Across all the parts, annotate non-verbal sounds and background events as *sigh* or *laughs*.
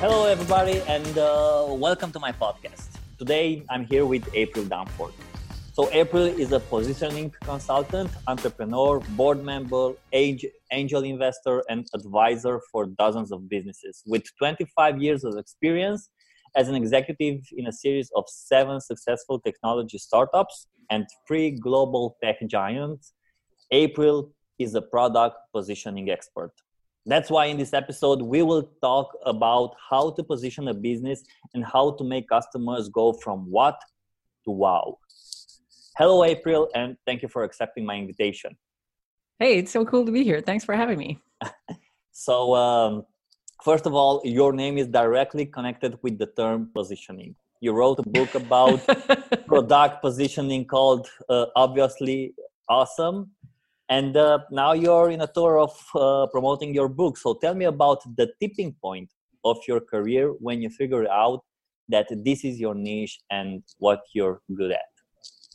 Hello, everybody, and uh, welcome to my podcast. Today, I'm here with April Dunford. So, April is a positioning consultant, entrepreneur, board member, angel investor, and advisor for dozens of businesses. With 25 years of experience as an executive in a series of seven successful technology startups and three global tech giants, April is a product positioning expert. That's why in this episode, we will talk about how to position a business and how to make customers go from what to wow. Hello, April, and thank you for accepting my invitation. Hey, it's so cool to be here. Thanks for having me. *laughs* so, um, first of all, your name is directly connected with the term positioning. You wrote a book about *laughs* product positioning called uh, Obviously Awesome and uh, now you're in a tour of uh, promoting your book. So tell me about the tipping point of your career when you figure out that this is your niche and what you're good at.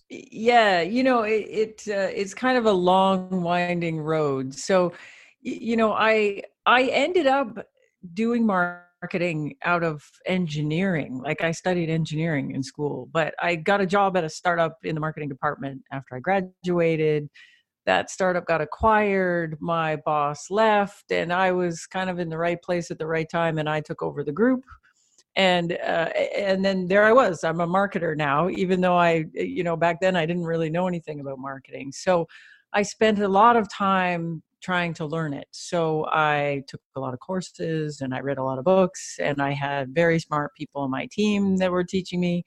Yeah you know it, it uh, it's kind of a long winding road. So you know i i ended up doing marketing out of engineering. Like i studied engineering in school but i got a job at a startup in the marketing department after i graduated that startup got acquired my boss left and i was kind of in the right place at the right time and i took over the group. And uh, and then there i was i'm a marketer now even though i you know back then i didn't really know anything about marketing. So i spent a lot of time trying to learn it. So i took a lot of courses and i read a lot of books and i had very smart people on my team that were teaching me.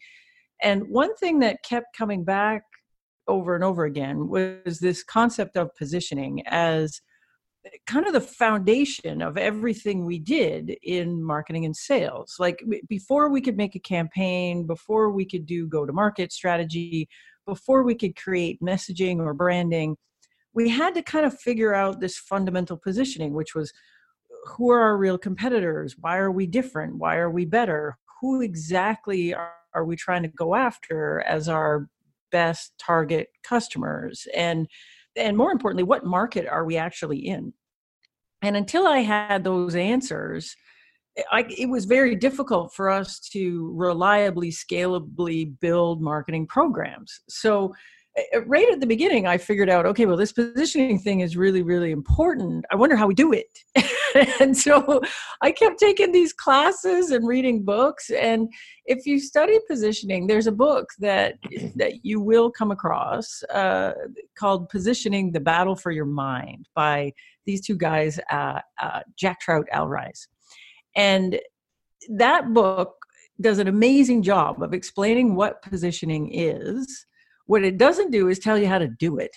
And one thing that kept coming back over and over again was this concept of positioning as eh, kind of the foundation of everything we did in marketing and sales. Like before we could make a campaign, before we could do go to market strategy, before we could create messaging or branding, we had to kind of figure out this fundamental positioning, which was who are our real competitors? Why are we different? Why are we better? Who exactly are, are we trying to go after as our best target customers and and more importantly what market are we actually in? And until i had those answers eh, I, it was very difficult for us to reliably scalably build marketing programs. So right at the beginning i figured out okay well this positioning thing is really really important. I wonder how we do it. *laughs* And so i kept taking these classes and reading books. And if you study positioning there's a book that that you will come across uh, called positioning the battle for your mind by these two guys uh, uh, jack trout al ries and that book does an amazing job of explaining what positioning is what it doesn't do is tell you how to do it.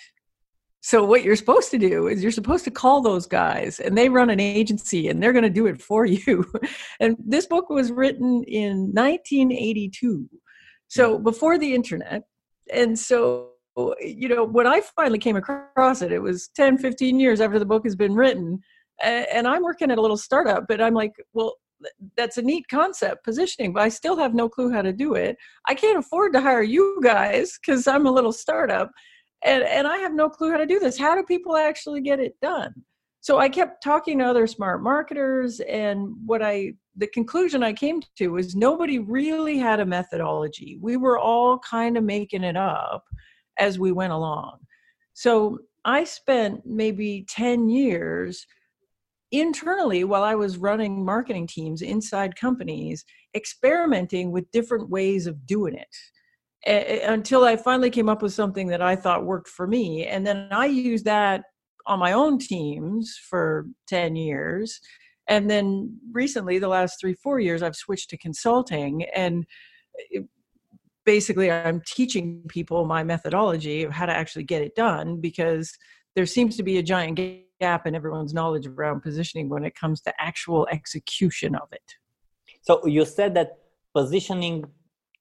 So what you're supposed to do is you're supposed to call those guys and they run an agency and they're going to do it for you. *laughs* and this book was written in 1982. So hmm. before the internet. And so you know, when I finally came across it, it was 10, 15 years after the book has been written. And I'm working at a little startup, but I'm like, well, that's a neat concept positioning but i still have no clue how to do it. I can't afford to hire you guys because i'm a little startup and and i have no clue how to do this. How do people actually get it done? So i kept talking to other smart marketers and what i the conclusion i came to was nobody really had a methodology. We were all kind of making it up as we went along. So i spent maybe 10 years internally while I was running marketing teams inside companies, experimenting with different ways of doing it until I finally came up with something that I thought worked for me. And then I used that on my own teams for 10 years. And then recently, the last three, four years, I've switched to consulting. And eh, basically, I'm teaching people my methodology of how to actually get it done because there seems to be a giant gap in everyone's knowledge around positioning when it comes to actual execution of it. So you said that positioning,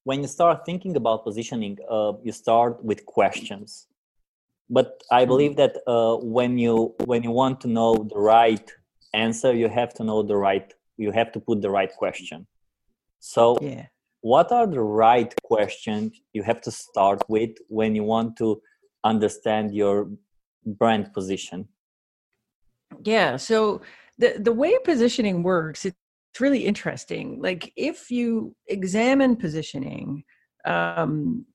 when you start thinking about positioning, uh, you start with questions. But I mm-hmm. believe that uh, when you when you want to know the right answer, you have to know the right. You have to put the right question. So, yeah. what are the right questions you have to start with when you want to understand your brand position? Yeah. So the the way positioning works, it's really interesting. Like if you examine positioning, um,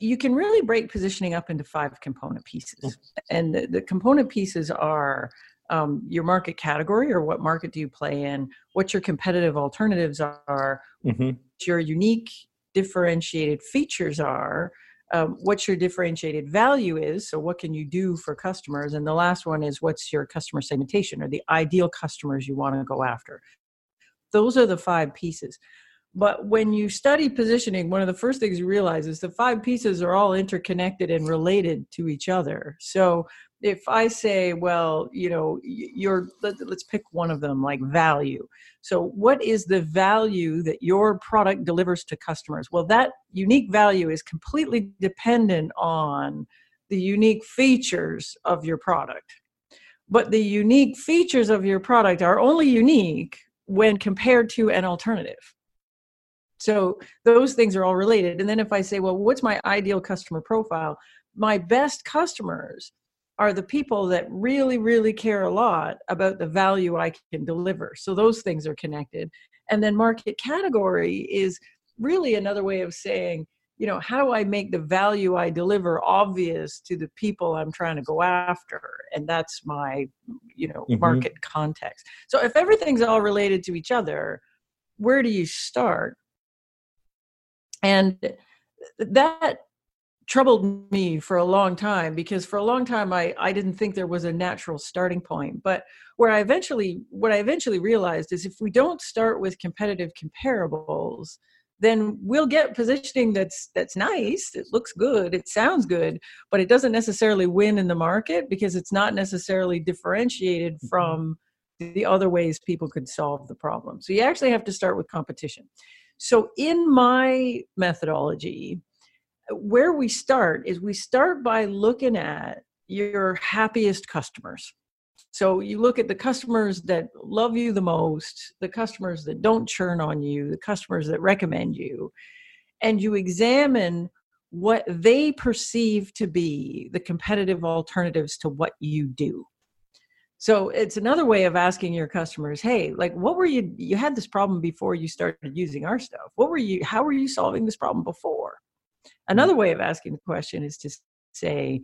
you can really break positioning up into five component pieces. And the, the component pieces are um, your market category or what market do you play in, what your competitive alternatives are, mm-hmm. your unique differentiated features are, um, what your differentiated value is. So, what can you do for customers? And the last one is what's your customer segmentation or the ideal customers you want to go after. Those are the five pieces. But when you study positioning, one of the first things you realize is the five pieces are all interconnected and related to each other. So if I say, well, you know, you're, let, us pick one of them, like value. So, what is the value that your product delivers to customers? Well, that unique value is completely dependent on the unique features of your product. But the unique features of your product are only unique when compared to an alternative. So those things are all related. And then if I say, well, what's my ideal customer profile? My best customers are the people that really, really care a lot about the value I can deliver. So those things are connected. And then market category is really another way of saying, you know, how do I make the value I deliver obvious to the people I'm trying to go after? And that's my, you know, mm-hmm. market context. So if everything's all related to each other, where do you start? And that troubled me for a long time because for a long time I, I didn't think there was a natural starting point. But where i eventually what i eventually realized is if we don't start with competitive comparables then we'll get positioning that's that's nice it looks good it sounds good but it doesn't necessarily win in the market because it's not necessarily differentiated mm-hmm. from the other ways people could solve the problem. So you actually have to start with competition. So in my methodology where we start is we start by looking at your happiest customers. So you look at the customers that love you the most, the customers that don't churn on you, the customers that recommend you, and you examine what they perceive to be the competitive alternatives to what you do. So it's another way of asking your customers, hey, like what were you you had this problem before you started using our stuff. What were you how were you solving this problem before? Another way of asking the question is to say,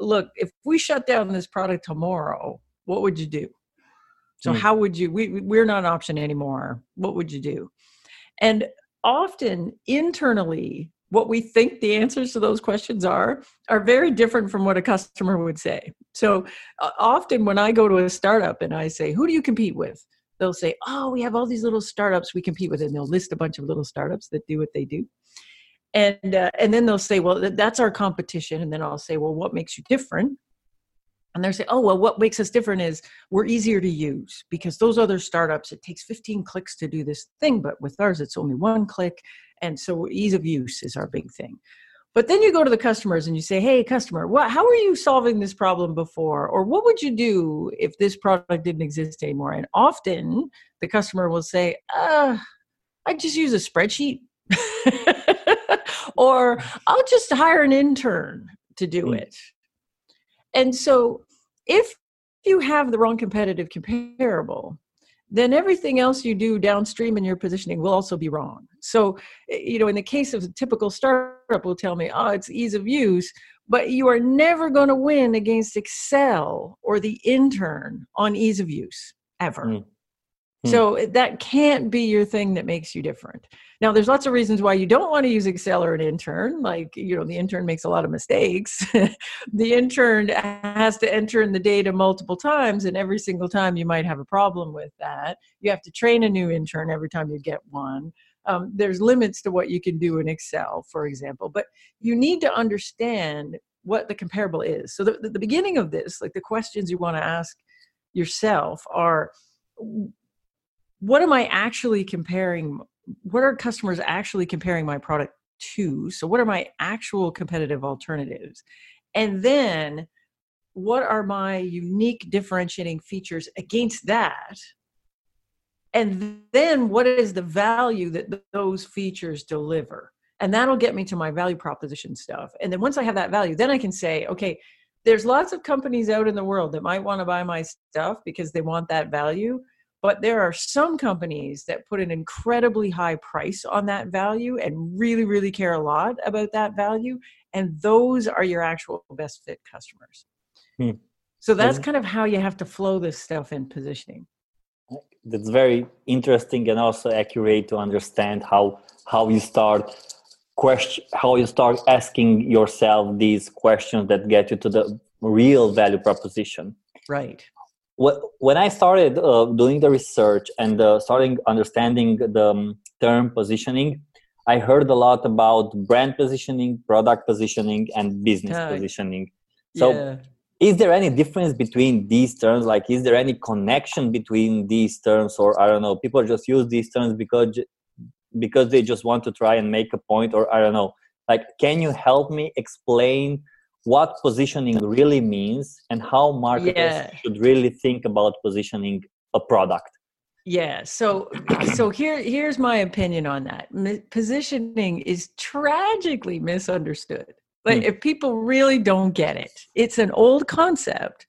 look, if we shut down this product tomorrow, what would you do? So, mm. how would you? We, we're not an option anymore. What would you do? And often internally, what we think the answers to those questions are are very different from what a customer would say. So, uh, often when I go to a startup and I say, Who do you compete with? They'll say, Oh, we have all these little startups we compete with. And they'll list a bunch of little startups that do what they do and uh, and then they'll say well that's our competition. And then i'll say well what makes you different? And they'll say oh well what makes us different is we're easier to use because those other startups it takes 15 clicks to do this thing but with ours it's only one click. And so ease of use is our big thing. But then you go to the customers and you say hey customer what how are you solving this problem before? Or what would you do if this product didn't exist anymore? And often the customer will say uh i just use a spreadsheet *laughs* *laughs* or I'll just hire an intern to do mm. it. And so if you have the wrong competitive comparable, then everything else you do downstream in your positioning will also be wrong. So, eh, you know, in the case of a typical startup will tell me, oh, it's ease of use, but you are never going to win against Excel or the intern on ease of use ever. Mm. Hmm. So that can't be your thing that makes you different. Now, there's lots of reasons why you don't want to use Excel or an intern. Like, you know, the intern makes a lot of mistakes. *laughs* the intern has to enter in the data multiple times, and every single time you might have a problem with that. You have to train a new intern every time you get one. Um, there's limits to what you can do in Excel, for example, but you need to understand what the comparable is. So, the, the beginning of this, like the questions you want to ask yourself are what am I actually comparing? What are customers actually comparing my product to? So, what are my actual competitive alternatives? And then, what are my unique differentiating features against that? And then, what is the value that those features deliver? And that'll get me to my value proposition stuff. And then, once I have that value, then I can say, okay, there's lots of companies out in the world that might want to buy my stuff because they want that value but there are some companies that put an incredibly high price on that value and really, really care a lot about that value. And those are your actual best fit customers. Hmm. So that's kind of how you have to flow this stuff in positioning. That's very interesting and also accurate to understand how how you start question how you start asking yourself these questions that get you to the real value proposition. Right when I started uh, doing the research and uh, starting understanding the um, term positioning, I heard a lot about brand positioning, product positioning, and business positioning. So, yeah. is there any difference between these terms? Like, is there any connection between these terms, or I don't know, people just use these terms because because they just want to try and make a point, or I don't know. Like, can you help me explain? What positioning really means and how marketers yeah. should really think about positioning a product yeah so so here here's my opinion on that positioning is tragically misunderstood like hmm. if people really don't get it it's an old concept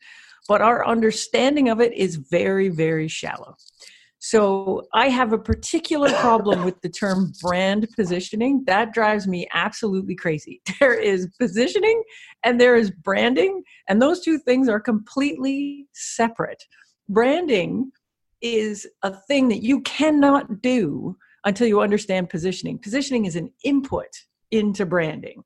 but our understanding of it is very very shallow so I have a particular problem with the term brand positioning. That drives me absolutely crazy. *laughs* There is positioning and there is branding, and those two things are completely separate. Branding is a thing that you cannot do until you understand positioning. Positioning is an input into branding.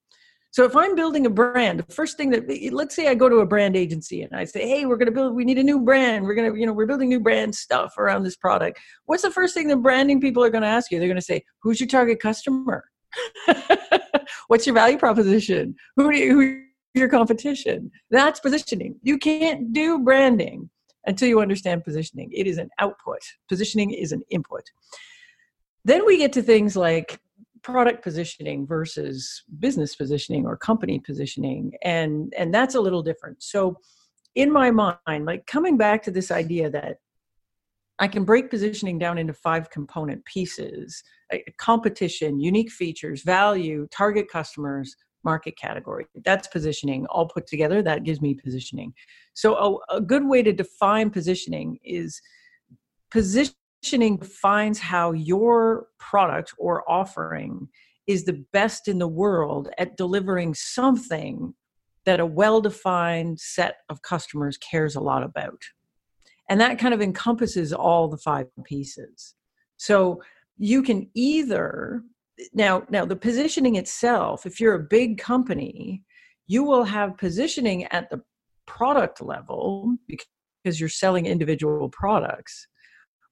So if I'm building a brand, the first thing that let's say I go to a brand agency and I say, "Hey, we're going to build we need a new brand. We're going to, you know, we're building new brand stuff around this product." What's the first thing the branding people are going to ask you? They're going to say, "Who's your target customer? *laughs* What's your value proposition? Who do you, who's your competition?" That's positioning. You can't do branding until you understand positioning. It is an output. Positioning is an input. Then we get to things like product positioning versus business positioning or company positioning and and that's a little different. So in my mind like coming back to this idea that i can break positioning down into five component pieces competition unique features value target customers market category that's positioning all put together that gives me positioning. So a, a good way to define positioning is position positioning defines how your product or offering is the best in the world at delivering something that a well defined set of customers cares a lot about. And that kind of encompasses all the five pieces. So you can either now now the positioning itself if you're a big company you will have positioning at the product level because you're selling individual products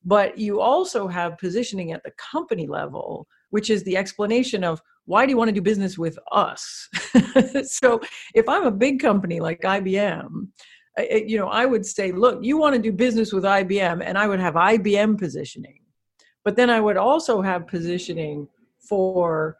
but you also have positioning at the company level which is the explanation of why do you want to do business with us? *laughs* So if i'm a big company like ibm you know i would say look you want to do business with ibm and i would have ibm positioning. But then i would also have positioning for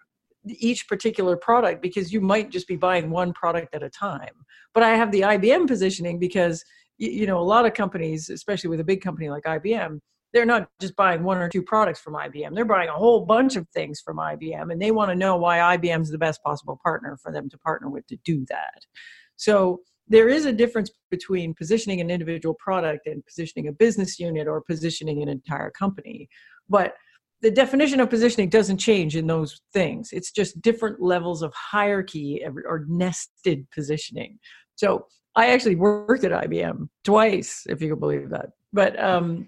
each particular product because you might just be buying one product at a time. But i have the ibm positioning because you know a lot of companies especially with a big company like ibm they're not just buying one or two products from IBM. They're buying a whole bunch of things from IBM, and they want to know why IBM is the best possible partner for them to partner with to do that. So there is a difference between positioning an individual product and positioning a business unit or positioning an entire company. But the definition of positioning doesn't change in those things. It's just different levels of hierarchy or nested positioning. So I actually worked at IBM twice, if you can believe that. But um,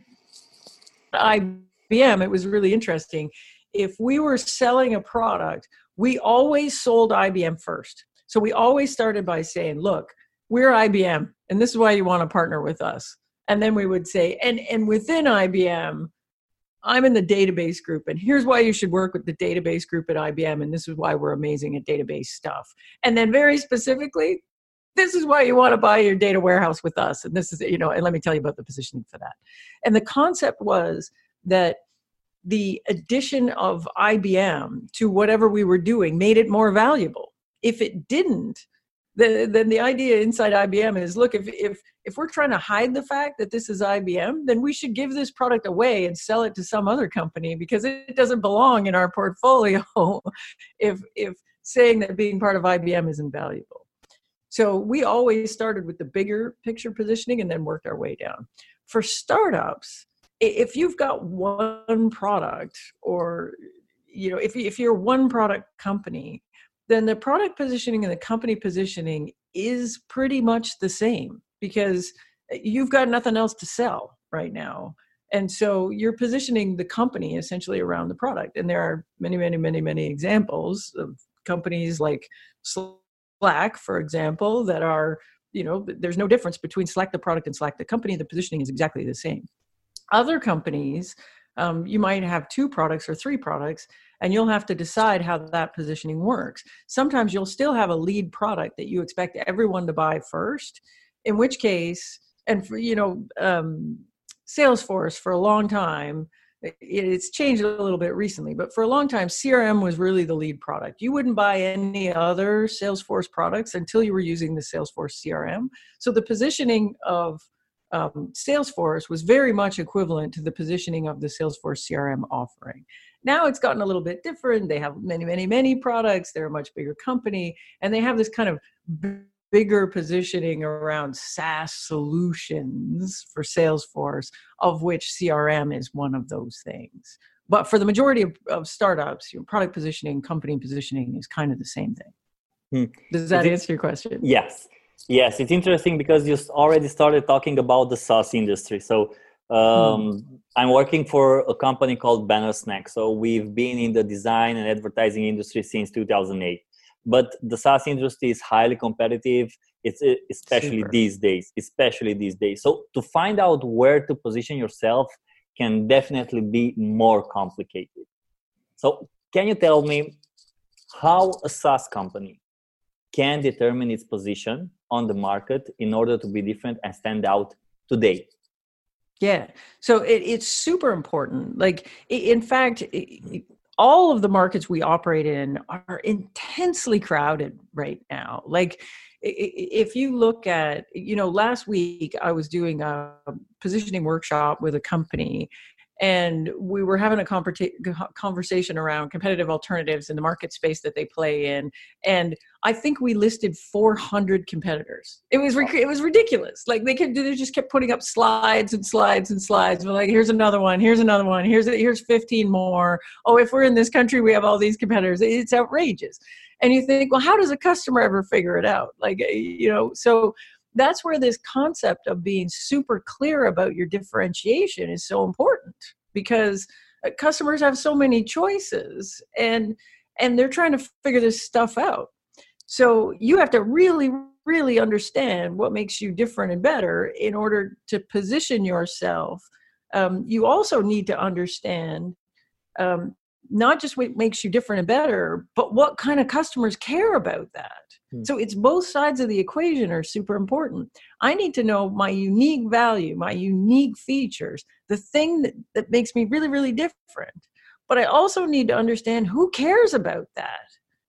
IBM, it was really interesting. If we were selling a product, we always sold IBM first. So we always started by saying, look, we're IBM, and this is why you want to partner with us. And then we would say, and, and within IBM, I'm in the database group, and here's why you should work with the database group at IBM, and this is why we're amazing at database stuff. And then, very specifically, this is why you want to buy your data warehouse with us and this is you know and let me tell you about the positioning for that. And the concept was that the addition of IBM to whatever we were doing made it more valuable. If it didn't then, then the idea inside IBM is look if if if we're trying to hide the fact that this is IBM then we should give this product away and sell it to some other company because it doesn't belong in our portfolio *laughs* if if saying that being part of IBM isn't valuable so we always started with the bigger picture positioning and then worked our way down. For startups, if you've got one product or you know if, if you're one product company then the product positioning and the company positioning is pretty much the same because eh, you've got nothing else to sell right now and so you're positioning the company essentially around the product and there are many many many many examples of companies like slack for example that are you know there's no difference between slack the product and slack. The company the positioning is exactly the same. Other companies um, you might have two products or three products and you'll have to decide how that positioning works. Sometimes you'll still have a lead product that you expect everyone to buy first in which case and for you know um, salesforce for a long time it's changed a little bit recently, but for a long time, CRM was really the lead product. You wouldn't buy any other Salesforce products until you were using the Salesforce CRM. So the positioning of um, Salesforce was very much equivalent to the positioning of the Salesforce CRM offering. Now it's gotten a little bit different. They have many, many, many products. They're a much bigger company, and they have this kind of bigger positioning around SaaS solutions for Salesforce, of which CRM is one of those things. But for the majority of, of startups, your product positioning, company positioning is kind of the same thing. Hmm. Does that answer your question? Yes. Yes, it's interesting because you already started talking about the SaaS industry. So um, hmm. I'm working for a company called Banner Snack. So we've been in the design and advertising industry since 2008 but the SaaS industry is highly competitive. It's especially Super. these days, especially these days. So to find out where to position yourself can definitely be more complicated. So can you tell me how a SaaS company can determine its position on the market in order to be different and stand out today? Yeah. So it, it's super important. Like, in fact, all of the markets we operate in are intensely crowded right now. Like if you look at you know last week i was doing a positioning workshop with a company and we were having a conversation around competitive alternatives in the market space that they play in and i think we listed 400 competitors. It was it was ridiculous. Like they could they just kept putting up slides and slides and slides. We're like here's another one here's another one here's here's 15 more. Oh if we're in this country we have all these competitors. It's outrageous. And you think well how does a customer ever figure it out? Like eh, you know so that's where this concept of being super clear about your differentiation is so important because uh, customers have so many choices and and they're trying to figure this stuff out. So you have to really really understand what makes you different and better in order to position yourself. Um, you also need to understand um, not just what makes you different and better but what kind of customers care about that Hmm. So it's both sides of the equation are super important. I need to know my unique value, my unique features, the thing that, that makes me really, really different. But I also need to understand who cares about that.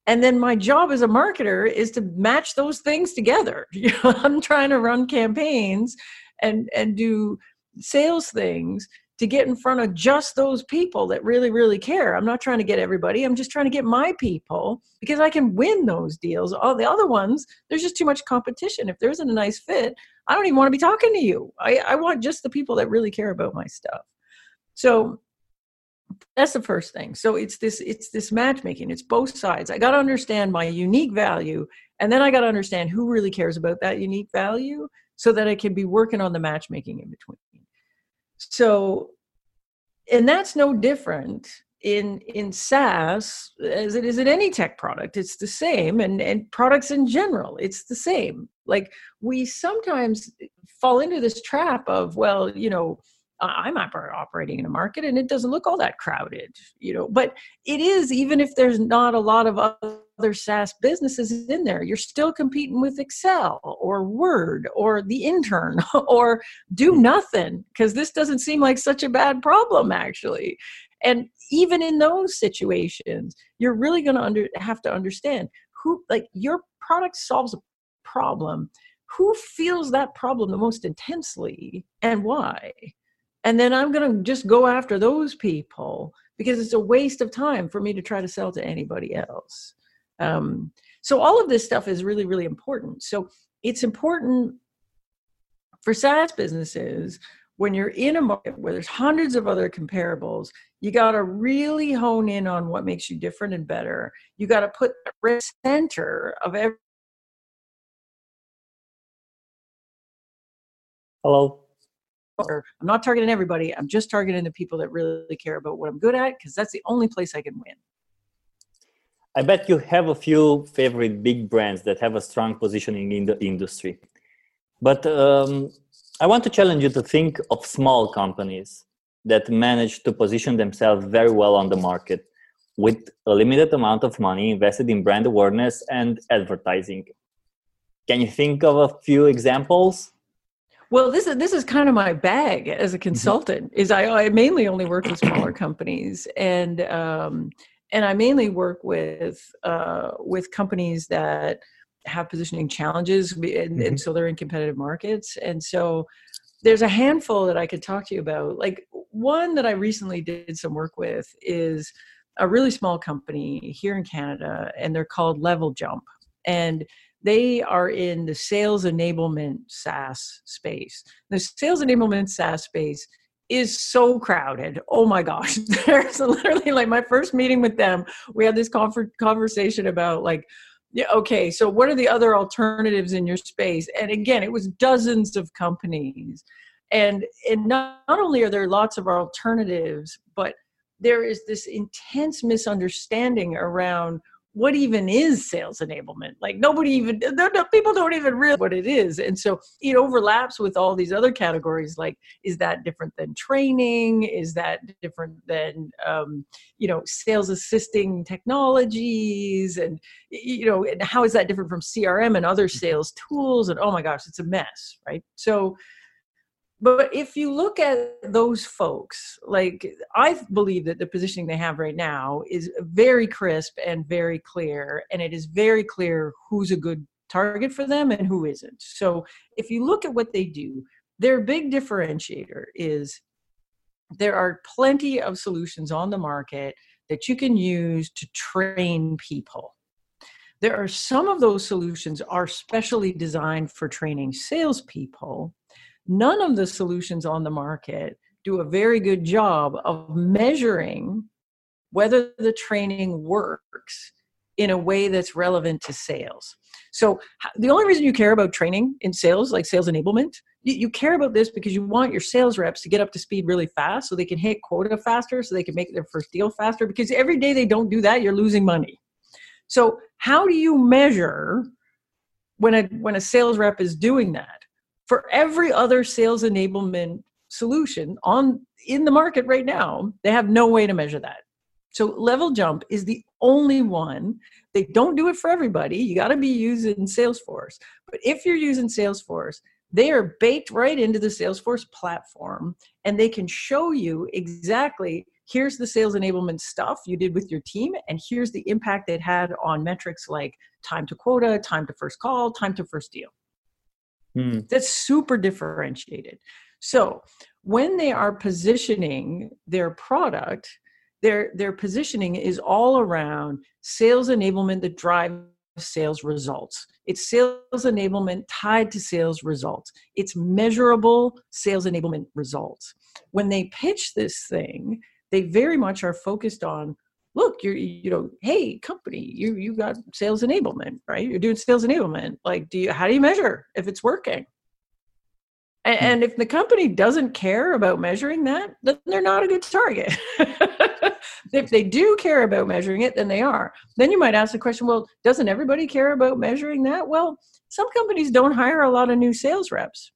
And then my job as a marketer is to match those things together. *laughs* You know, I'm trying to run campaigns and and do sales things to get in front of just those people that really, really care. I'm not trying to get everybody. I'm just trying to get my people because I can win those deals. All the other ones, there's just too much competition. If there isn't a nice fit, I don't even want to be talking to you. I, I want just the people that really care about my stuff. So that's the first thing. So it's this it's this matchmaking. It's both sides. I got to understand my unique value and then I got to understand who really cares about that unique value so that I can be working on the matchmaking in between. So, and that's no different in in SaaS as it is in any tech product. It's the same, and and products in general, it's the same. Like we sometimes fall into this trap of well, you know. I'm operating in a market and it doesn't look all that crowded, you know, but it is even if there's not a lot of other SaaS businesses in there. You're still competing with Excel or Word or the intern *laughs* or do hmm. nothing because this doesn't seem like such a bad problem, actually. And even in those situations, you're really going to under, have to understand who, like, your product solves a problem. Who feels that problem the most intensely and why? And then I'm going to just go after those people because it's a waste of time for me to try to sell to anybody else. Um, so all of this stuff is really, really important. So it's important for SaaS businesses when you're in a market where there's hundreds of other comparables, you got to really hone in on what makes you different and better. You got to put the center of every. Hello. I'm not targeting everybody. I'm just targeting the people that really care about what I'm good at because that's the only place I can win. I bet you have a few favorite big brands that have a strong positioning in the industry. But um, I want to challenge you to think of small companies that manage to position themselves very well on the market with a limited amount of money invested in brand awareness and advertising. Can you think of a few examples? Well, this is this is kind of my bag as a mm-hmm. consultant. Mm-hmm. Is I, I mainly only work with smaller companies, and um, and I mainly work with uh, with companies that have positioning challenges, and, mm-hmm. and so they're in competitive markets. And so there's a handful that I could talk to you about. Like one that I recently did some work with is a really small company here in Canada, and they're called Level Jump, and they are in the sales enablement SaaS space. The sales enablement SaaS space is so crowded. Oh my gosh. *laughs* There's literally like my first meeting with them, we had this conversation about like, yeah, okay, so what are the other alternatives in your space? And again, it was dozens of companies. And and not, not only are there lots of alternatives, but there is this intense misunderstanding around what even is sales enablement? Like nobody even people don't even realize what it is. And so it overlaps with all these other categories like is that different than training? Is that different than um, you know sales assisting technologies? And you know and how is that different from crm and other sales tools? And oh my gosh it's a mess right? So but if you look at those folks, like I believe that the positioning they have right now is very crisp and very clear, and it is very clear who's a good target for them and who isn't. So if you look at what they do, their big differentiator is there are plenty of solutions on the market that you can use to train people. There are some of those solutions are specially designed for training salespeople none of the solutions on the market do a very good job of measuring whether the training works in a way that's relevant to sales. So, the only reason you care about training in sales, like sales enablement, you, care about this because you want your sales reps to get up to speed really fast so they can hit quota faster, so they can make their first deal faster. Because every day they don't do that, you're losing money. So, how do you measure when a when a sales rep is doing that? For every other sales enablement solution on in the market right now they have no way to measure that. So level jump is the only one. They don't do it for everybody. You got to be using salesforce. But if you're using salesforce they are baked right into the salesforce platform and they can show you exactly here's the sales enablement stuff you did with your team and here's the impact it had on metrics like time to quota time to first call time to first deal Mm. That's super differentiated. So when they are positioning their product, their their positioning is all around sales enablement that drives sales results. It's sales enablement tied to sales results. It's measurable sales enablement results. When they pitch this thing, they very much are focused on look you're you know hey company you you got sales enablement right? You're doing sales enablement. Like do you how do you measure if it's working? And, hmm. and if the company doesn't care about measuring that then they're not a good target. *laughs* If they do care about measuring it then they are. Then you might ask the question well doesn't everybody care about measuring that? Well some companies don't hire a lot of new sales reps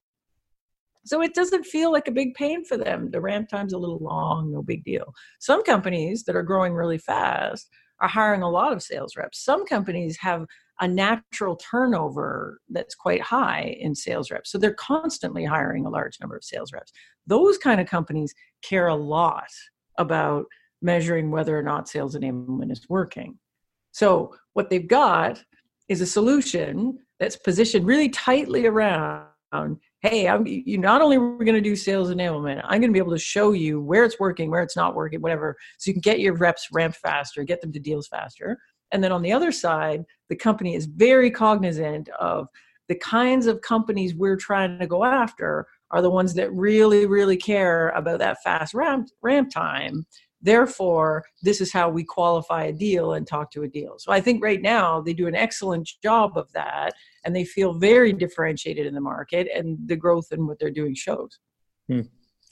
so it doesn't feel like a big pain for them. The ramp time's a little long, no big deal. Some companies that are growing really fast are hiring a lot of sales reps. Some companies have a natural turnover that's quite high in sales reps. So they're constantly hiring a large number of sales reps. Those kind of companies care a lot about measuring whether or not sales enablement is working. So what they've got is a solution that's positioned really tightly around hey i'm you not only are we're going to do sales enablement i'm going to be able to show you where it's working where it's not working whatever so you can get your reps ramped faster get them to deals faster and then on the other side the company is very cognizant of the kinds of companies we're trying to go after are the ones that really, really care about that fast ramp, ramp time. Therefore, this is how we qualify a deal and talk to a deal. So I think right now they do an excellent job of that and they feel very differentiated in the market and the growth in what they're doing shows. Hmm.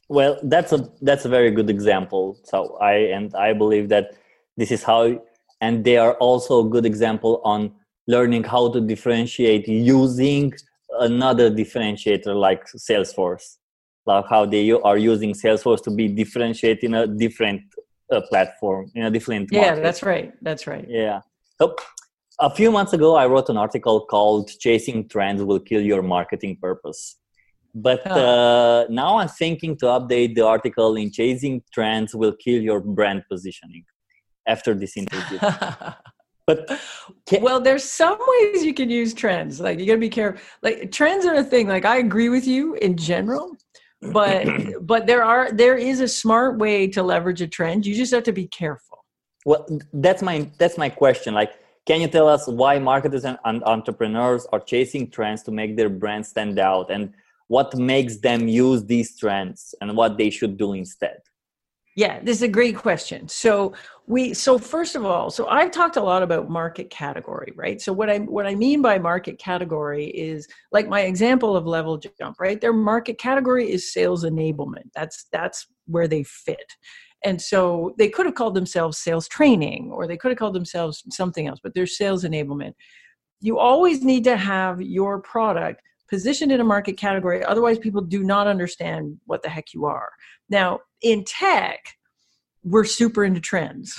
Well, that's a that's a very good example. So I and I believe that this is how and they are also a good example on learning how to differentiate using another differentiator like Salesforce, like how they are using Salesforce to be differentiated in a different uh, platform, in a different. Yeah, that's right. That's right. Yeah. So a few months ago, I wrote an article called "Chasing Trends Will Kill Your Marketing Purpose." But uh, now I'm thinking to update the article in "Chasing Trends Will Kill Your Brand Positioning." After this interview. *laughs* but can- well there's some ways you can use trends like you got to be careful like trends are a thing like i agree with you in general but *clears throat* but there are there is a smart way to leverage a trend you just have to be careful well that's my that's my question like can you tell us why marketers and, entrepreneurs are chasing trends to make their brand stand out and what makes them use these trends and what they should do instead yeah, this is a great question. So we so first of all, so I've talked a lot about market category, right? So what I what I mean by market category is like my example of level jump, right? Their market category is sales enablement. That's that's where they fit. And so they could have called themselves sales training or they could have called themselves something else, but they're sales enablement. You always need to have your product positioned in a market category otherwise people do not understand what the heck you are now, in tech, we're super into trends.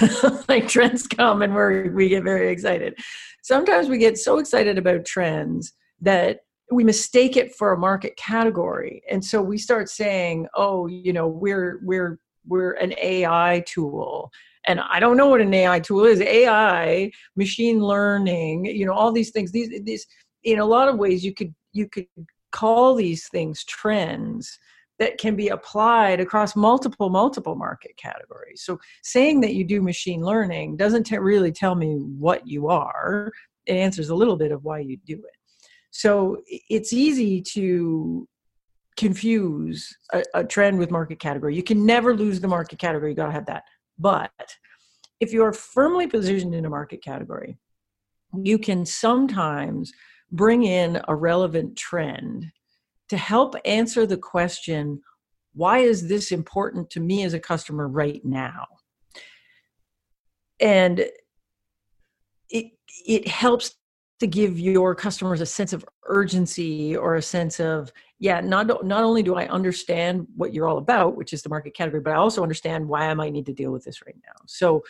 *laughs* like trends come and we we get very excited. Sometimes we get so excited about trends that we mistake it for a market category. And so we start saying, "Oh, you know, we're we're we're an AI tool." And I don't know what an AI tool is. AI, machine learning, you know, all these things. These these in a lot of ways you could you could call these things trends that can be applied across multiple multiple market categories so saying that you do machine learning doesn't t- really tell me what you are it answers a little bit of why you do it so it's easy to confuse a, a trend with market category. You can never lose the market category you got to have that. But if you are firmly positioned in a market category you can sometimes bring in a relevant trend to help answer the question why is this important to me as a customer right now? And it it helps to give your customers a sense of urgency or a sense of yeah not not only do i understand what you're all about which is the market category but i also understand why i might need to deal with this right now so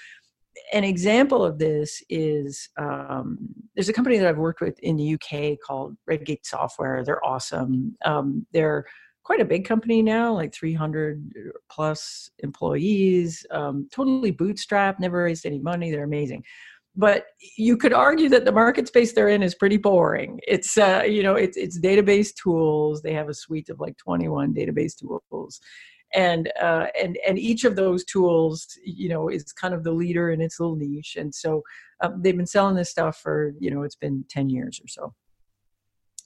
an example of this is um, there's a company that I've worked with in the UK called Redgate Software. They're awesome. Um, they're quite a big company now, like 300 plus employees, um, totally bootstrapped, never raised any money. They're amazing. But you could argue that the market space they're in is pretty boring. It's uh, you know it's it's database tools. They have a suite of like 21 database tools, and uh, and and each of those tools you know is kind of the leader in its little niche and so um, they've been selling this stuff for you know it's been 10 years or so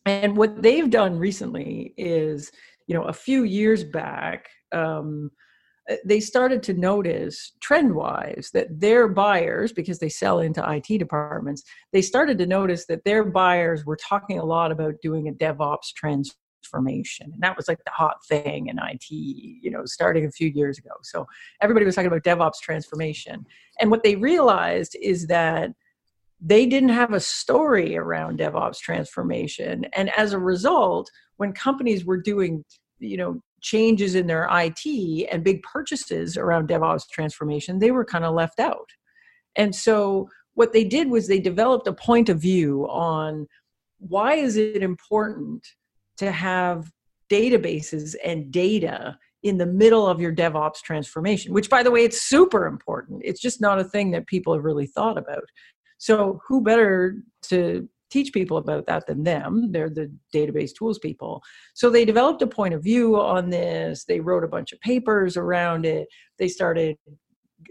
and what they've done recently is you know a few years back um, Uh, they started to notice trend wise that their buyers because they sell into IT departments they started to notice that their buyers were talking a lot about doing a DevOps transformation. And that was like the hot thing in IT, you know, starting a few years ago. So everybody was talking about DevOps transformation. And what they realized is that they didn't have a story around DevOps transformation. And as a result, when companies were doing, you know, changes in their IT and big purchases around DevOps transformation, they were kind of left out. And so what they did was they developed a point of view on why is it important to have databases and data in the middle of your DevOps transformation, which, by the way, it's super important. It's just not a thing that people have really thought about. So, who better to teach people about that than them? They're the database tools people. So, they developed a point of view on this. They wrote a bunch of papers around it. They started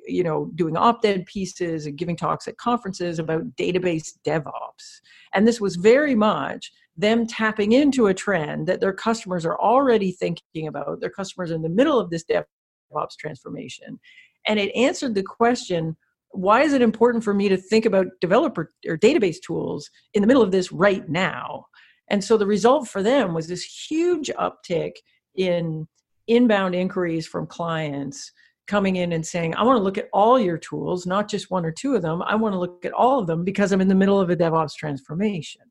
you know doing op-ed pieces and giving talks at conferences about database devops and this was very much them tapping into a trend that their customers are already thinking about. Their customers are in the middle of this DevOps transformation. And it answered the question why is it important for me to think about developer or database tools in the middle of this right now? And so the result for them was this huge uptick in inbound inquiries from clients coming in and saying, I want to look at all your tools, not just one or two of them. I want to look at all of them because I'm in the middle of a DevOps transformation.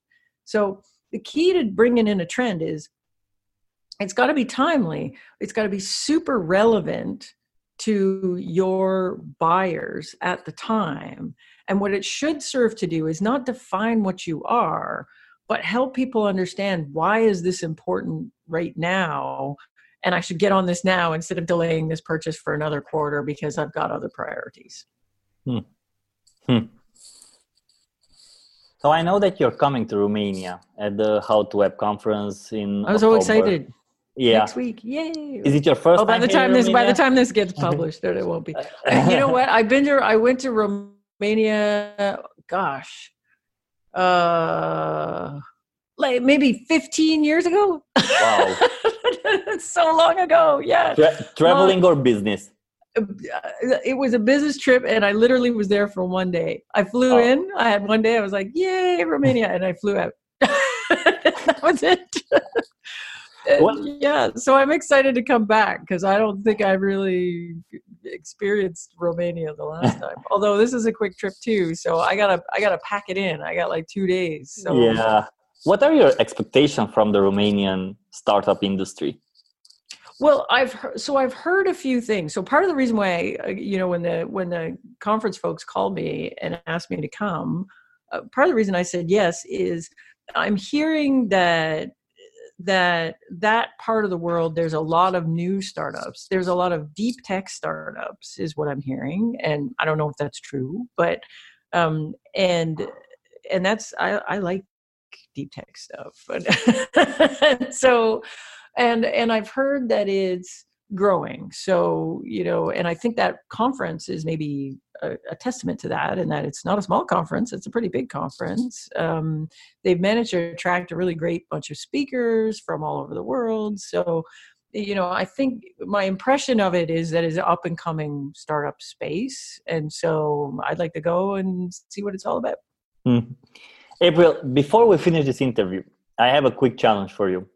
So the key to bringing in a trend is it's got to be timely, it's got to be super relevant to your buyers at the time. And what it should serve to do is not define what you are, but help people understand why is this important right now and I should get on this now instead of delaying this purchase for another quarter because I've got other priorities. Hmm. Hmm. So I know that you're coming to Romania at the How to Web conference in. I was so excited. Yeah. Next week, yay! Is it your first? Oh, by the time this by the time this gets *laughs* published, there it won't be. *laughs* you know what? I've been to. I went to Romania. Gosh, uh, like maybe 15 years ago. Wow. *laughs* so long ago. Yeah. Tra- traveling or business? Uh, it was a business trip, and I literally was there for one day. I flew oh. in. I had one day. I was like, "Yay, Romania!" and I flew out. that was it. Yeah, so I'm excited to come back because I don't think I really experienced Romania the last *laughs* time. Although this is a quick trip too, so I gotta I gotta pack it in. I got like two days. So yeah. What are your expectations from the Romanian startup industry? Well, I've heard, so I've heard a few things. So part of the reason why, uh, you know, when the when the conference folks called me and asked me to come, uh, part of the reason I said yes is I'm hearing that that that part of the world there's a lot of new startups. There's a lot of deep tech startups is what i'm hearing and i don't know if that's true but um and and that's i i like deep tech stuff *laughs* so and and i've heard that it's growing. So you know and i think that conference is maybe a, a testament to that and that it's not a small conference it's a pretty big conference. Um, they've managed to attract a really great bunch of speakers from all over the world. So you know i think my impression of it is that it's an up and coming startup space and so i'd like to go and see what it's all about. Mm. april before we finish this interview i have a quick challenge for you.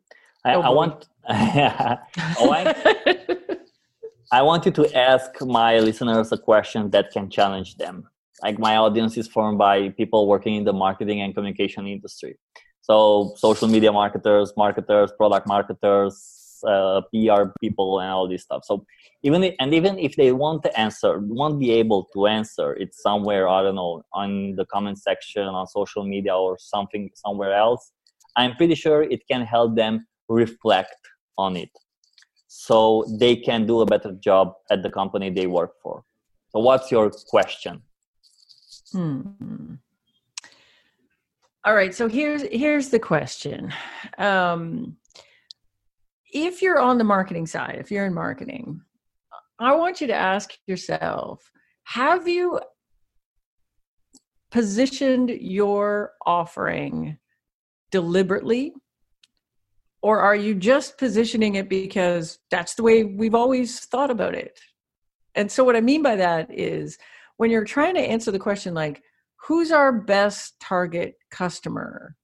I, oh, I want *laughs* I want, I want you to ask my listeners a question that can challenge them. Like my audience is formed by people working in the marketing and communication industry. So social media marketers, marketers, product marketers, uh, PR people, and all this stuff. So even if, and even if they want to answer, won't be able to answer it somewhere. I don't know on the comment section on social media or something somewhere else. I'm pretty sure it can help them reflect on it so they can do a better job at the company they work for. So what's your question? Hmm. all right so here's here's the question. Um, if you're on the marketing side if you're in marketing i want you to ask yourself have you positioned your offering deliberately or are you just positioning it because that's the way we've always thought about it? And so what i mean by that is when you're trying to answer the question like who's our best target customer?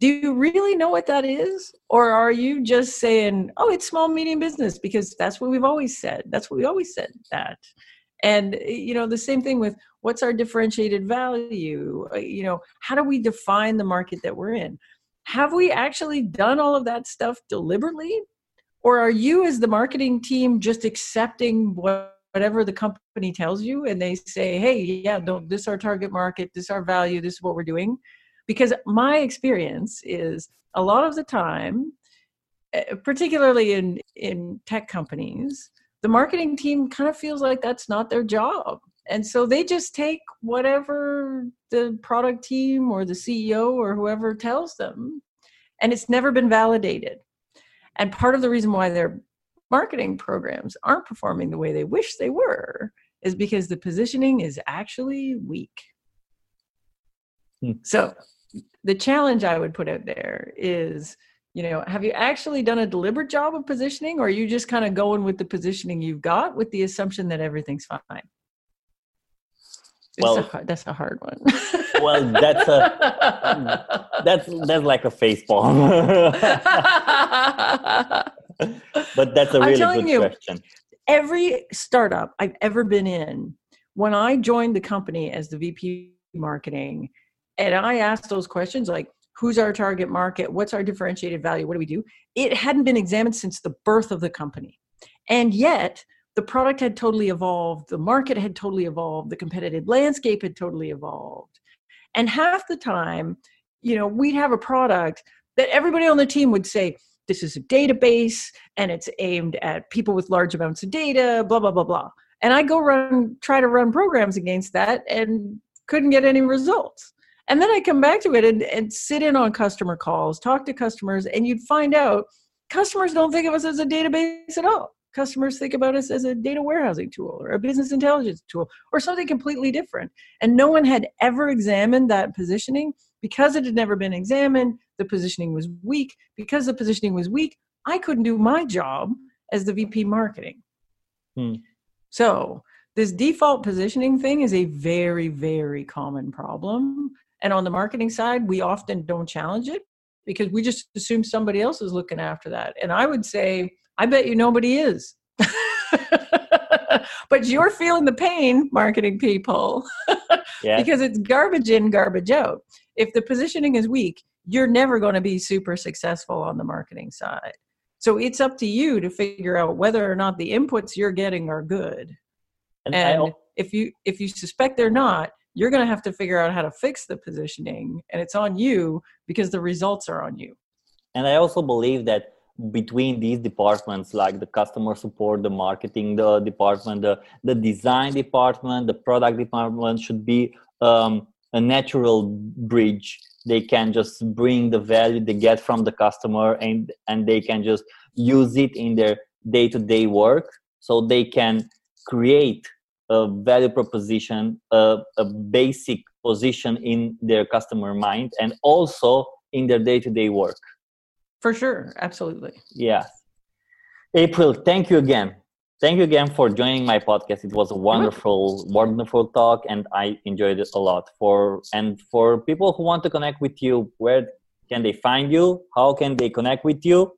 Do you really know what that is? Or are you just saying oh it's small medium business because that's what we've always said. That's what we always said that. And you know the same thing with what's our differentiated value? Uh, you know how do we define the market that we're in have we actually done all of that stuff deliberately? Or are you, as the marketing team, just accepting whatever the company tells you and they say, hey, yeah, no, this is our target market, this is our value, this is what we're doing? Because my experience is a lot of the time, eh, particularly in, in tech companies, the marketing team kind of feels like that's not their job and so they just take whatever the product team or the ceo or whoever tells them and it's never been validated and part of the reason why their marketing programs aren't performing the way they wish they were is because the positioning is actually weak hmm. so the challenge I would put out there is, you know, have you actually done a deliberate job of positioning, or are you just kind of going with the positioning you've got with the assumption that everything's fine? Well, a hard, that's a hard one. well, that's a *laughs* that's that's like a face palm. *laughs* but that's a really good you, question. Every startup I've ever been in, when I joined the company as the VP marketing, and I asked those questions like, who's our target market? What's our differentiated value? What do we do? It hadn't been examined since the birth of the company. And yet, the product had totally evolved, the market had totally evolved, the competitive landscape had totally evolved. And half the time, you know, we'd have a product that everybody on the team would say, this is a database and it's aimed at people with large amounts of data, blah, blah, blah, blah. And I go run, try to run programs against that and couldn't get any results. And then I come back to it and, and sit in on customer calls, talk to customers, and you'd find out customers don't think of us as a database at all customers think about us as a data warehousing tool or a business intelligence tool or something completely different. And no one had ever examined that positioning because it had never been examined. The positioning was weak. Because the positioning was weak, I couldn't do my job as the VP marketing. Hmm. So, this default positioning thing is a very, very common problem. And on the marketing side, we often don't challenge it because we just assume somebody else is looking after that. And I would say, I bet you nobody is. *laughs* but you're feeling the pain, marketing people, *laughs* yeah. because it's garbage in, garbage out. If the positioning is weak, you're never going to be super successful on the marketing side. So it's up to you to figure out whether or not the inputs you're getting are good. And, and if you if you suspect they're not, you're going to have to figure out how to fix the positioning, and it's on you because the results are on you. And I also believe that between these departments like the customer support the marketing the department the, the design department the product department should be um, a natural bridge. They can just bring the value they get from the customer and and they can just use it in their day-to-day work. So they can create a value proposition a, a basic position in their customer mind and also in their day-to-day work for sure. Absolutely. Yeah. April, thank you again. Thank you again for joining my podcast. It was a wonderful, wonderful talk, and I enjoyed it a lot. For and for people who want to connect with you, where can they find you? How can they connect with you?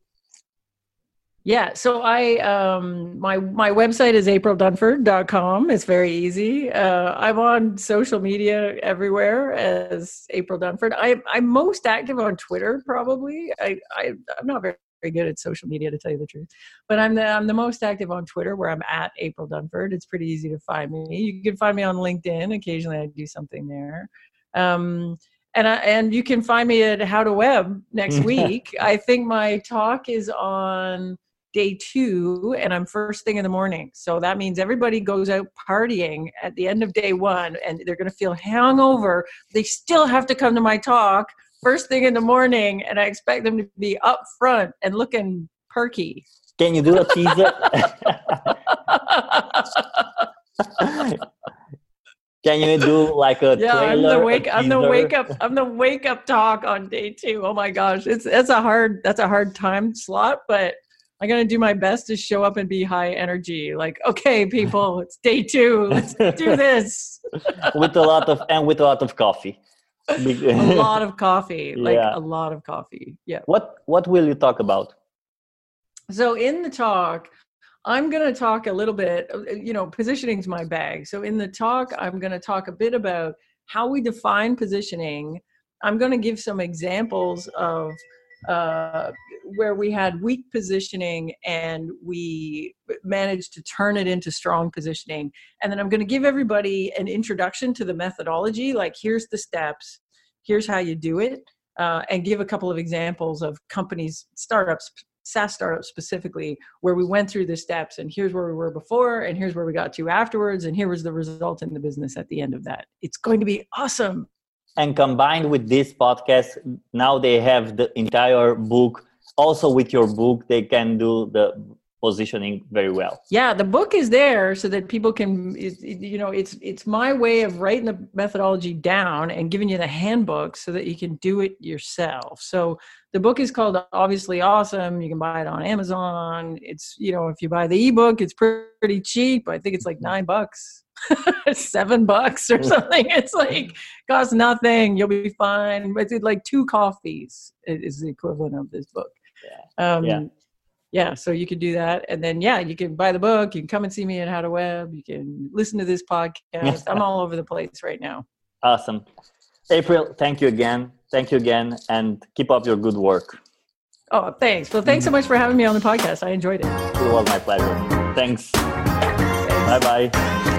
Yeah, so I um my my website is aprildunford.com. It's very easy. Uh, I'm on social media everywhere as April Dunford. I I'm most active on Twitter probably. I, I I'm not very very good at social media to tell you the truth. But I'm the I'm the most active on Twitter where I'm at April Dunford. It's pretty easy to find me. You can find me on LinkedIn. Occasionally I do something there. Um and I, and you can find me at How to Web next *laughs* week. I think my talk is on day two and I'm first thing in the morning. So that means everybody goes out partying at the end of day one and they're going to feel hungover. They still have to come to my talk first thing in the morning and I expect them to be up front and looking perky. Can you do a teaser? *laughs* Can you do like a yeah, I'm the wake. I'm the wake up. I'm the wake up talk on day two. Oh my gosh, it's that's a hard that's a hard time slot, but I'm gonna do my best to show up and be high energy. Like, okay, people, it's day two. Let's do *laughs* this. with a lot of and with a lot of coffee. *laughs* a lot of coffee. *laughs* Like yeah. a lot of coffee. Yeah. What What will you talk about? So in the talk, I'm going to talk a little bit. You know, positioning's my bag. So in the talk, I'm going to talk a bit about how we define positioning. I'm going to give some examples of uh, where we had weak positioning and we managed to turn it into strong positioning. And then I'm going to give everybody an introduction to the methodology like, here's the steps, here's how you do it, uh, and give a couple of examples of companies, startups, SaaS startups specifically, where we went through the steps and here's where we were before and here's where we got to afterwards and here was the result in the business at the end of that. It's going to be awesome and combined with this podcast now they have the entire book also with your book they can do the positioning very well. Yeah, the book is there so that people can, it, you know, it's it's my way of writing the methodology down and giving you the handbook so that you can do it yourself. So the book is called Obviously Awesome. You can buy it on Amazon. It's you know, if you buy the ebook, it's pretty cheap. I think it's like nine bucks. *laughs* seven bucks or something. It's like costs nothing. You'll be fine. But it's like two coffees is the equivalent of this book. Yeah. Um, yeah. yeah so you can do that. And then yeah you can buy the book you can come and see me at how to web you can listen to this podcast. I'm all over the place right now. Awesome. April thank you again. Thank you again and keep up your good work. Oh thanks. Well thanks so much for having me on the podcast. I enjoyed it. It was my pleasure. Thanks, thanks. bye bye